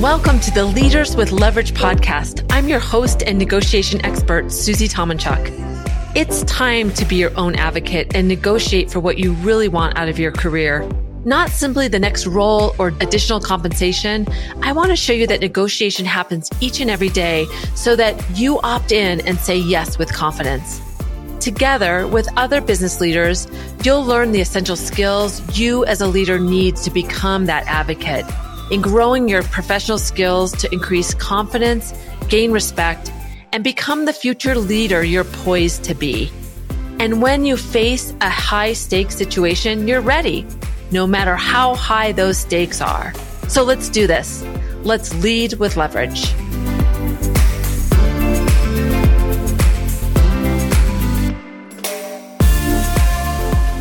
Welcome to the Leaders with Leverage podcast. I'm your host and negotiation expert, Susie Tomenchok. It's time to be your own advocate and negotiate for what you really want out of your career. Not simply the next role or additional compensation. I want to show you that negotiation happens each and every day so that you opt in and say yes with confidence. Together with other business leaders, you'll learn the essential skills you as a leader need to become that advocate in growing your professional skills to increase confidence, gain respect, and become the future leader you're poised to be. And when you face a high stakes situation, you're ready, no matter how high those stakes are. So let's do this. Let's lead with leverage.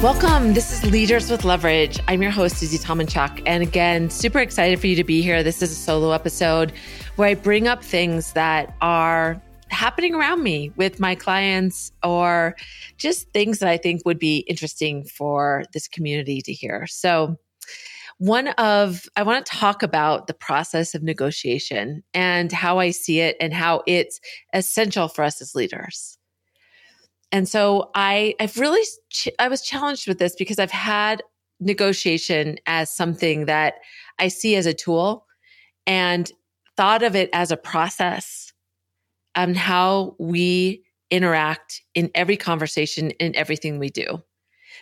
Welcome. This is Leaders with Leverage. I'm your host, Susie Tomenchok. And again, super excited for you to be here. This is a solo episode where I bring up things that are happening around me with my clients or just things that I think would be interesting for this community to hear. So, one of, I want to talk about the process of negotiation and how I see it and how it's essential for us as leaders and so I, I've really, ch- I was challenged with this because I've had negotiation as something that I see as a tool and thought of it as a process on how we interact in every conversation in everything we do.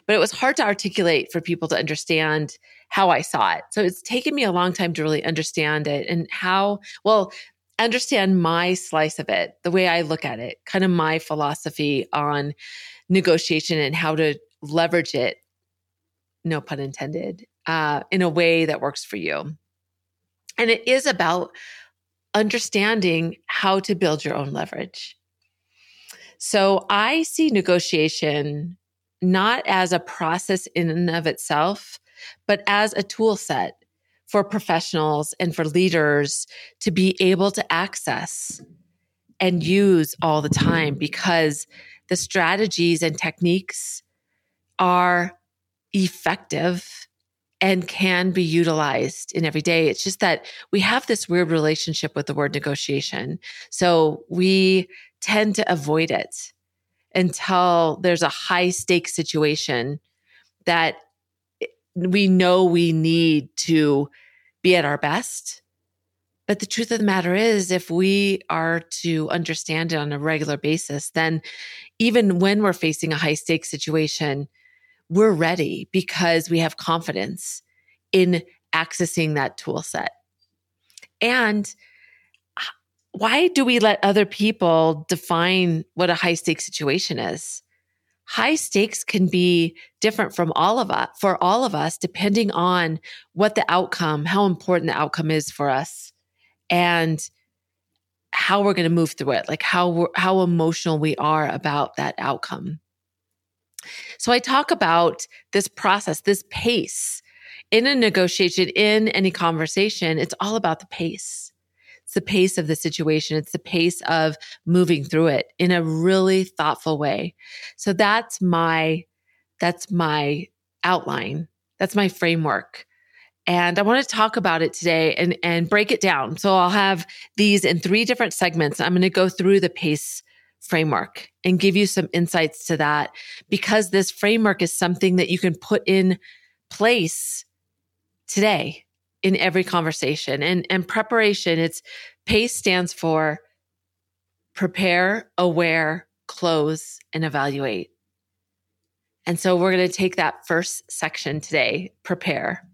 But it was hard to articulate for people to understand how I saw it. So it's taken me a long time to really understand it and how, well, understand my slice of it, the way I look at it, kind of my philosophy on negotiation and how to leverage it, no pun intended, uh, in a way that works for you. And it is about understanding how to build your own leverage. So I see negotiation not as a process in and of itself, but as a tool set for professionals and for leaders to be able to access and use all the time because the strategies and techniques are effective and can be utilized in every day. It's just that we have this weird relationship with the word negotiation. So we tend to avoid it until there's a high stake situation that we know we need to be at our best. But the truth of the matter is, if we are to understand it on a regular basis, then even when we're facing a high stakes situation, we're ready because we have confidence in accessing that tool set. And why do we let other people define what a high stakes situation is? High stakes can be different from all of us for all of us depending on what the outcome how important the outcome is for us and how we're going to move through it like how how emotional we are about that outcome. So i talk about this process this pace. In a negotiation in any conversation it's all about the pace it's the pace of the situation. It's the pace of moving mm-hmm. through it in a really thoughtful way. So that's my, that's my outline. That's my framework. And I want to talk about it today and, and break it down. So I'll have these in three different segments. I'm going to go through the pace framework and give you some insights to that because this framework is something that you can put in place today in every conversation. And and preparation, it's PACE stands for prepare, aware, close, and evaluate. And so we're going to take that first section today, prepare.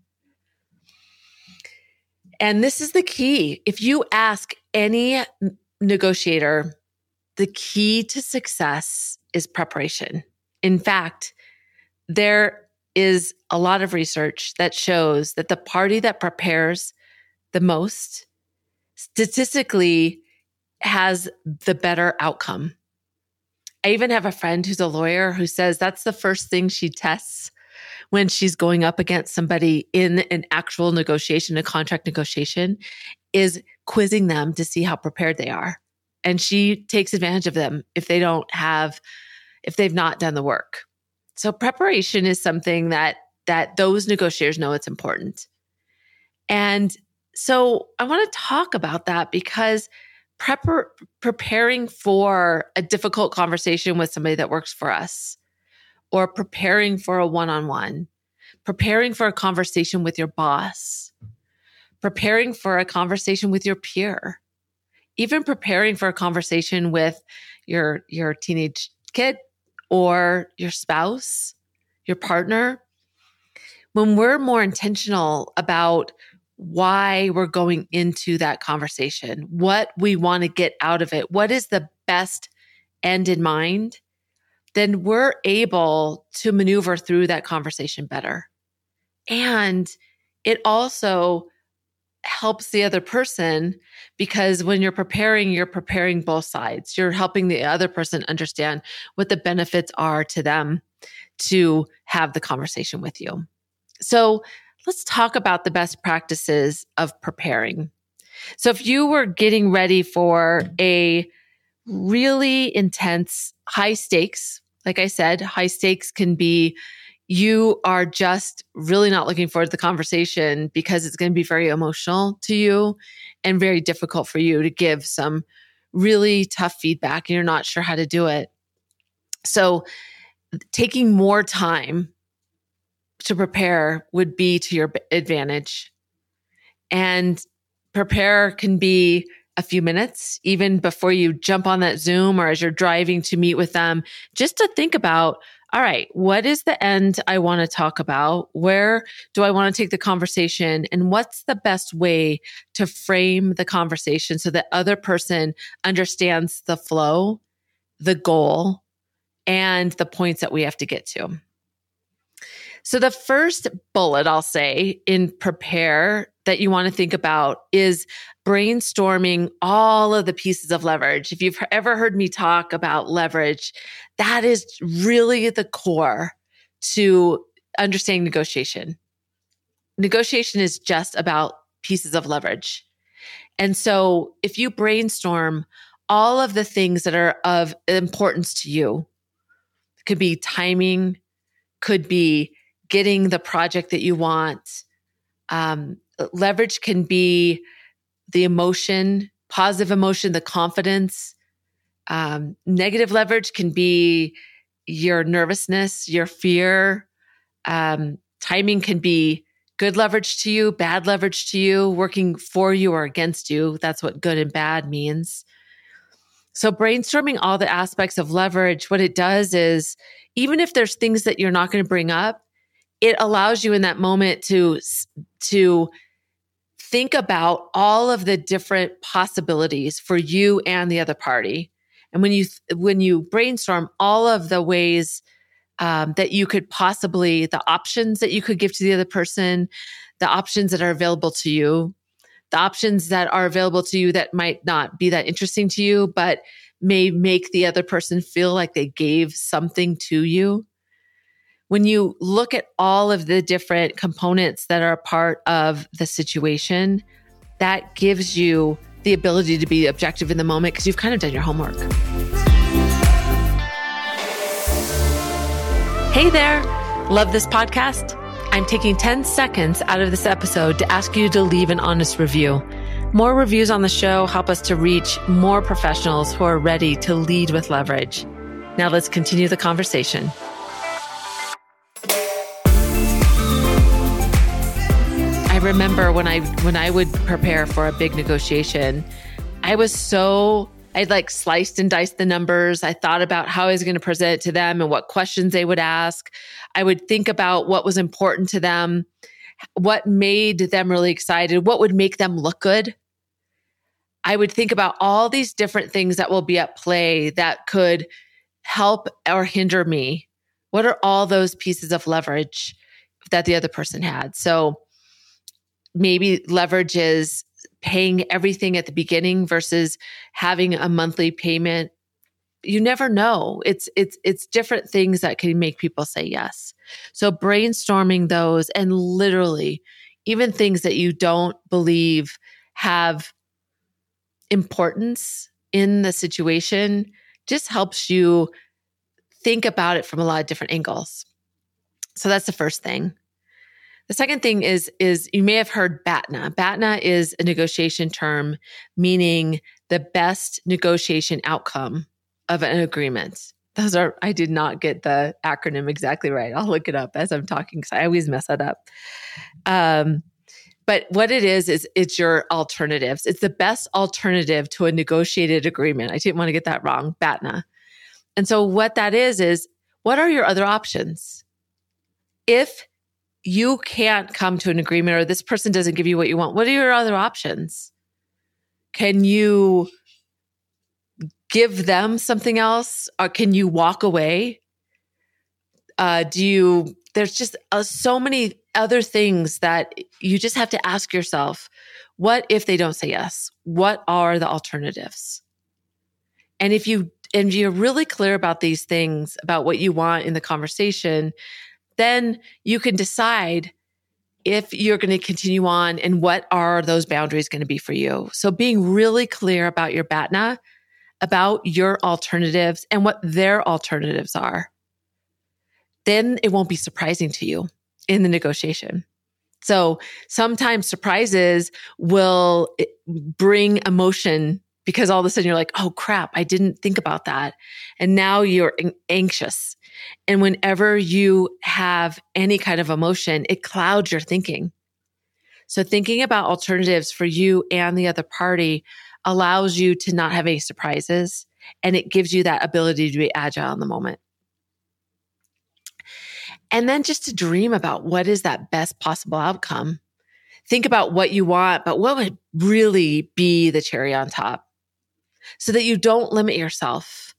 And this is the key. If you ask any negotiator, the key to success is preparation. In fact, there is a lot of research that shows that the party that prepares the most statistically has the better outcome. I even have a friend who's a lawyer who says that's the first thing she tests when she's going up against somebody in an actual negotiation, a contract negotiation, is quizzing them to see how prepared they are. And she takes advantage of them if they don't have, if they've not done the work. So preparation is something that that those negotiators know it's important. And so I want to talk about that because prepar- preparing for a difficult conversation with somebody that works for us or preparing for a one-on-one, preparing for a conversation with your boss, preparing for a conversation with your peer, even preparing for a conversation with your your teenage kid or your spouse, your partner. When we're more intentional about why we're going into that conversation, what we want to get out of it, what is the best end in mind, then we're able to maneuver through that conversation better. And it also helps the other person because when you're preparing, you're preparing both sides. You're helping the other person understand what the benefits are to them to have the conversation with you. So let's talk about the best practices of preparing. So if you were getting ready for a really intense, high stakes, like I said, high stakes can be you are just really not looking forward to the conversation because it's going to be very emotional to you and very difficult for you to give some really tough feedback and you're not sure how to do it. So, taking more time to prepare would be to your advantage. And prepare can be a few minutes, even before you jump on that Zoom or as you're driving to meet with them, just to think about all right, what is the end I want to talk about? Where do I want to take the conversation? And what's the best way to frame the conversation so that other person understands the flow, the goal, and the points that we have to get to? So the first bullet I'll say in prepare that you want to think about is brainstorming all of the pieces of leverage. If you've ever heard me talk about leverage, that is really the core to understanding negotiation. Negotiation is just about pieces of leverage. And so if you brainstorm all of the things that are of importance to you, could be timing, could be getting the project that you want. Um, leverage can be the emotion, positive emotion, the confidence. Um, negative leverage can be your nervousness, your fear. Um, timing can be good leverage to you, bad leverage to you, working for you or against you. That's what good and bad means. So, brainstorming all the aspects of leverage, what it does is even if there's things that you're not going to bring up, it allows you in that moment to to think about all of the different possibilities for you and the other party. And when you when you brainstorm all of the ways um, that you could possibly the options that you could give to the other person the options that are available to you the options that are available to you that might not be that interesting to you but may make the other person feel like they gave something to you when you look at all of the different components that are a part of the situation, that gives you the ability to be objective in the moment because you've kind of done your homework. Hey there. Love this podcast? I'm taking 10 seconds out of this episode to ask you to leave an honest review. More reviews on the show help us to reach more professionals who are ready to lead with leverage. Now let's continue the conversation. Remember when I when I would prepare for a big negotiation, I was so I'd like sliced and diced the numbers. I thought about how I was going to present it to them and what questions they would ask. I would think about what was important to them, what made them really excited, what would make them look good. I would think about all these different things that will be at play that could help or hinder me. What are all those pieces of leverage that the other person had? So maybe leverages paying everything at the beginning versus having a monthly payment. You never know. It's it's it's different things that can make people say yes. So brainstorming those and literally even things that you don't believe have importance in the situation just helps you think about it from a lot of different angles. So that's the first thing The second thing is is you may have heard BATNA. BATNA is a negotiation term meaning the best negotiation outcome of an agreement. Those are I did not get the acronym exactly right. I'll look it up as I'm talking because I always mess that up. Um, but what it is is it's your alternatives. It's the best alternative to a negotiated agreement. I didn't want to get that wrong. BATNA. And so what that is is what are your other options? If you can't come to an agreement or this person doesn't give you what you want, what are your other options? Can you give them something else or can you walk away? Uh, do you, there's just uh, so many other things that you just have to ask yourself what if they don't say yes? What are the alternatives? And if you and you're really clear about these things, about what you want in the conversation, then you can decide if you're going to continue on and what are those boundaries going to be for you. So being really clear about your BATNA, about your alternatives and what their alternatives are, then it won't be surprising to you in the negotiation. So sometimes surprises will eh, bring emotion because all of a sudden you're like, oh crap, I didn't think about that. And now you're anxious. And whenever you have any kind of emotion, it clouds your thinking. So thinking about alternatives for you and the other party allows you to not have any surprises and it gives you that ability to be agile in the moment. And then just to dream about what is that best possible outcome. Think about what you want, but what would really be the cherry on top? So that you don't limit yourself.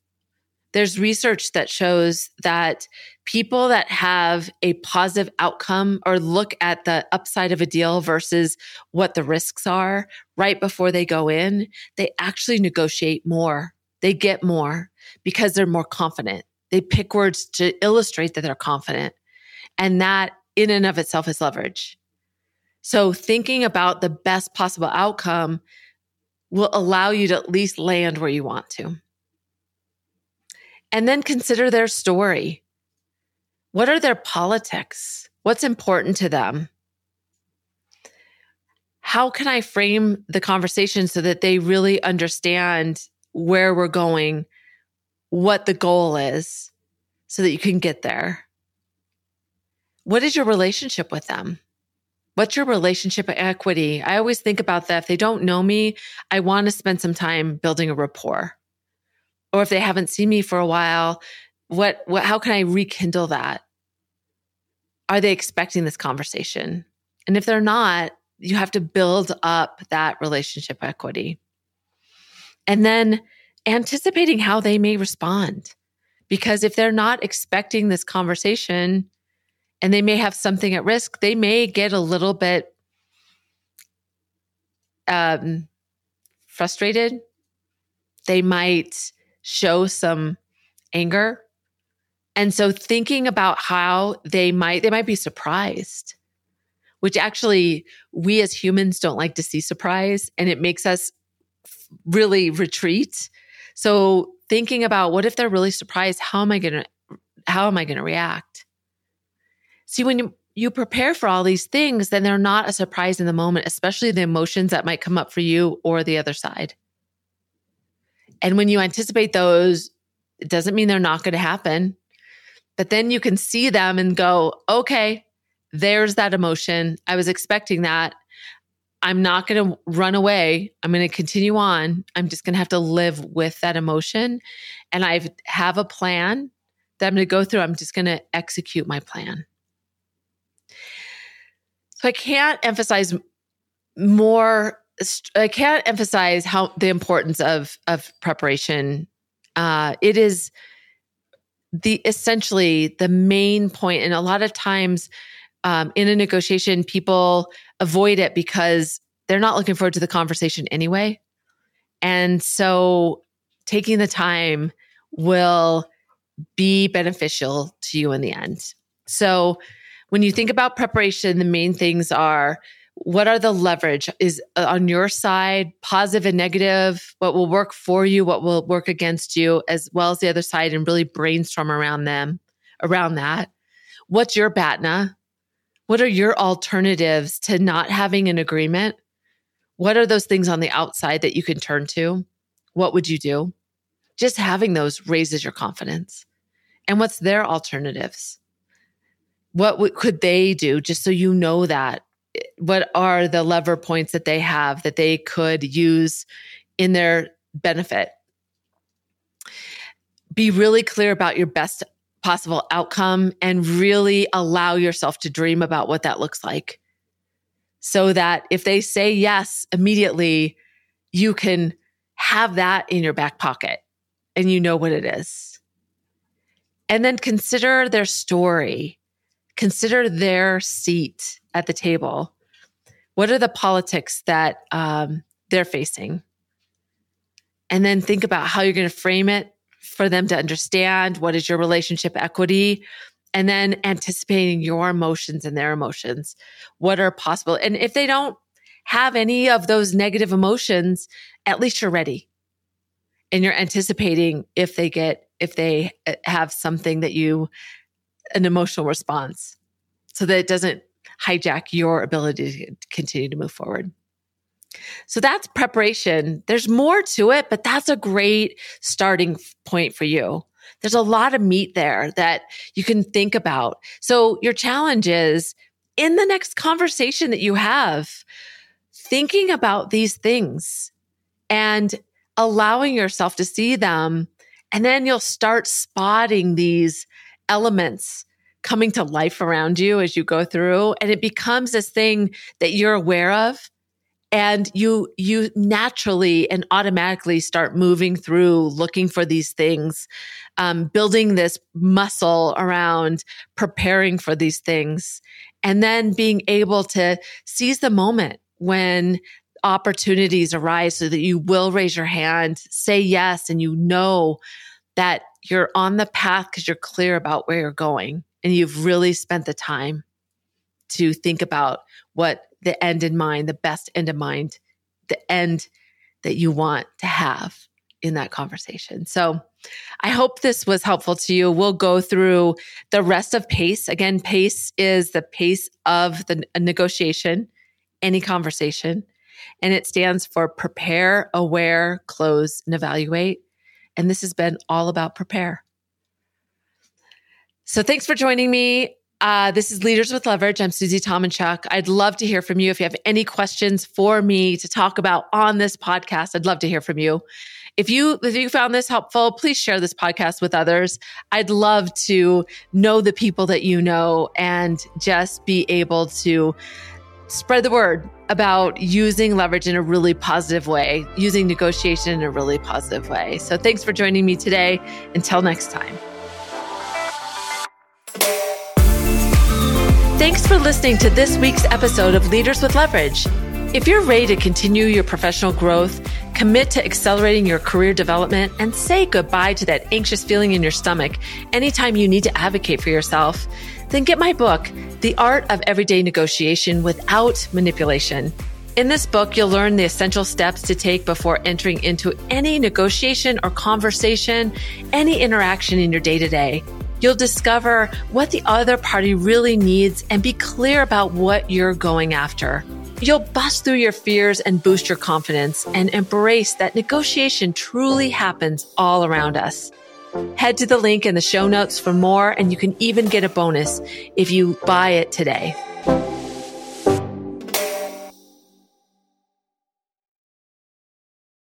There's research that shows that people that have a positive outcome or look at the upside of a deal versus what the risks are right before they go in, they actually negotiate more. They get more because they're more confident. They pick words to illustrate that they're confident. And that in and of itself is leverage. So thinking about the best possible outcome will allow you to at least land where you want to. And then consider their story. What are their politics? What's important to them? How can I frame the conversation so that they really understand where we're going, what the goal is, so that you can get there? What is your relationship with them? What's your relationship equity? I always think about that. If they don't know me, I want to spend some time building a rapport. Or if they haven't seen me for a while, what, what how can I rekindle that? Are they expecting this conversation? And if they're not, you have to build up that relationship equity. And then anticipating how they may respond. Because if they're not expecting this conversation, and they may have something at risk, they may get a little bit um, frustrated. They might show some anger. And so thinking about how they might, they might be surprised, which actually we as humans don't like to see surprise and it makes us really retreat. So thinking about what if they're really surprised, how am I going to, how am I going to react? See, when you, you prepare for all these things, then they're not a surprise in the moment, especially the emotions that might come up for you or the other side. And when you anticipate those, it doesn't mean they're not going to happen. But then you can see them and go, okay, there's that emotion. I was expecting that. I'm not going to run away. I'm going to continue on. I'm just going to have to live with that emotion. And I have a plan that I'm going to go through. I'm just going to execute my plan. So I can't emphasize more. I can't emphasize how the importance of of preparation. Uh, it is the essentially the main point, and a lot of times um, in a negotiation, people avoid it because they're not looking forward to the conversation anyway, and so taking the time will be beneficial to you in the end. So when you think about preparation, the main things are what are the leverage is uh, on your side positive and negative what will work for you what will work against you as well as the other side and really brainstorm around them around that what's your batna What are your alternatives to not having an agreement? What are those things on the outside that you can turn to? What would you do? Just having those raises your confidence. And what's their alternatives? What w- could they do just so you know that? What are the lever points that they have that they could use in their benefit? Be really clear about your best possible outcome and really allow yourself to dream about what that looks like. So that if they say yes immediately, you can have that in your back pocket and you know what it is. And then consider their story, consider their seat at the table. What are the politics that um, they're facing? And then think about how you're going to frame it for them to understand what is your relationship equity and then anticipating your emotions and their emotions what are possible and if they don't have any of those negative emotions at least you're ready and you're anticipating if they get if they uh, have something that you an emotional response so that it doesn't hijack your ability to continue to move forward so that's preparation. There's more to it, but that's a great starting point for you. There's a lot of meat there that you can think about. So your challenge is in the next conversation that you have, thinking about these things and allowing yourself to see them. And then you'll start spotting these elements coming to life around you as you go through. And it becomes this thing that you're aware of and you you naturally and automatically start moving through looking for these things um, building this muscle around preparing for these things and then being able to seize the moment when opportunities arise so that you will raise your hand say yes and you know that you're on the path because you're clear about where you're going and you've really spent the time to think about what the end in mind, the best end in mind, the end that you want to have in that conversation. So I hope this was helpful to you. We'll go through the rest of PACE. Again, PACE is the pace of the negotiation, any conversation, and it stands for prepare, aware, close, and evaluate. And this has been all about prepare. So thanks for joining me. Uh, this is Leaders with Leverage. I'm Susie Tomenchok. I'd love to hear from you. If you have any questions for me to talk about on this podcast, I'd love to hear from you. If you if you found this helpful, please share this podcast with others. I'd love to know the people that you know and just be able to spread the word about using leverage in a really positive way, using negotiation in a really positive way. So thanks for joining me today. Until next time. Thanks for listening to this week's episode of Leaders with Leverage. If you're ready to continue your professional growth, commit to accelerating your career development, and say goodbye to that anxious feeling in your stomach anytime you need to advocate for yourself, then get my book, The Art of Everyday Negotiation Without Manipulation. In this book, you'll learn the essential steps to take before entering into any negotiation or conversation, any interaction in your day to day. You'll discover what the other party really needs and be clear about what you're going after. You'll bust through your fears and boost your confidence and embrace that negotiation truly happens all around us. Head to the link in the show notes for more, and you can even get a bonus if you buy it today.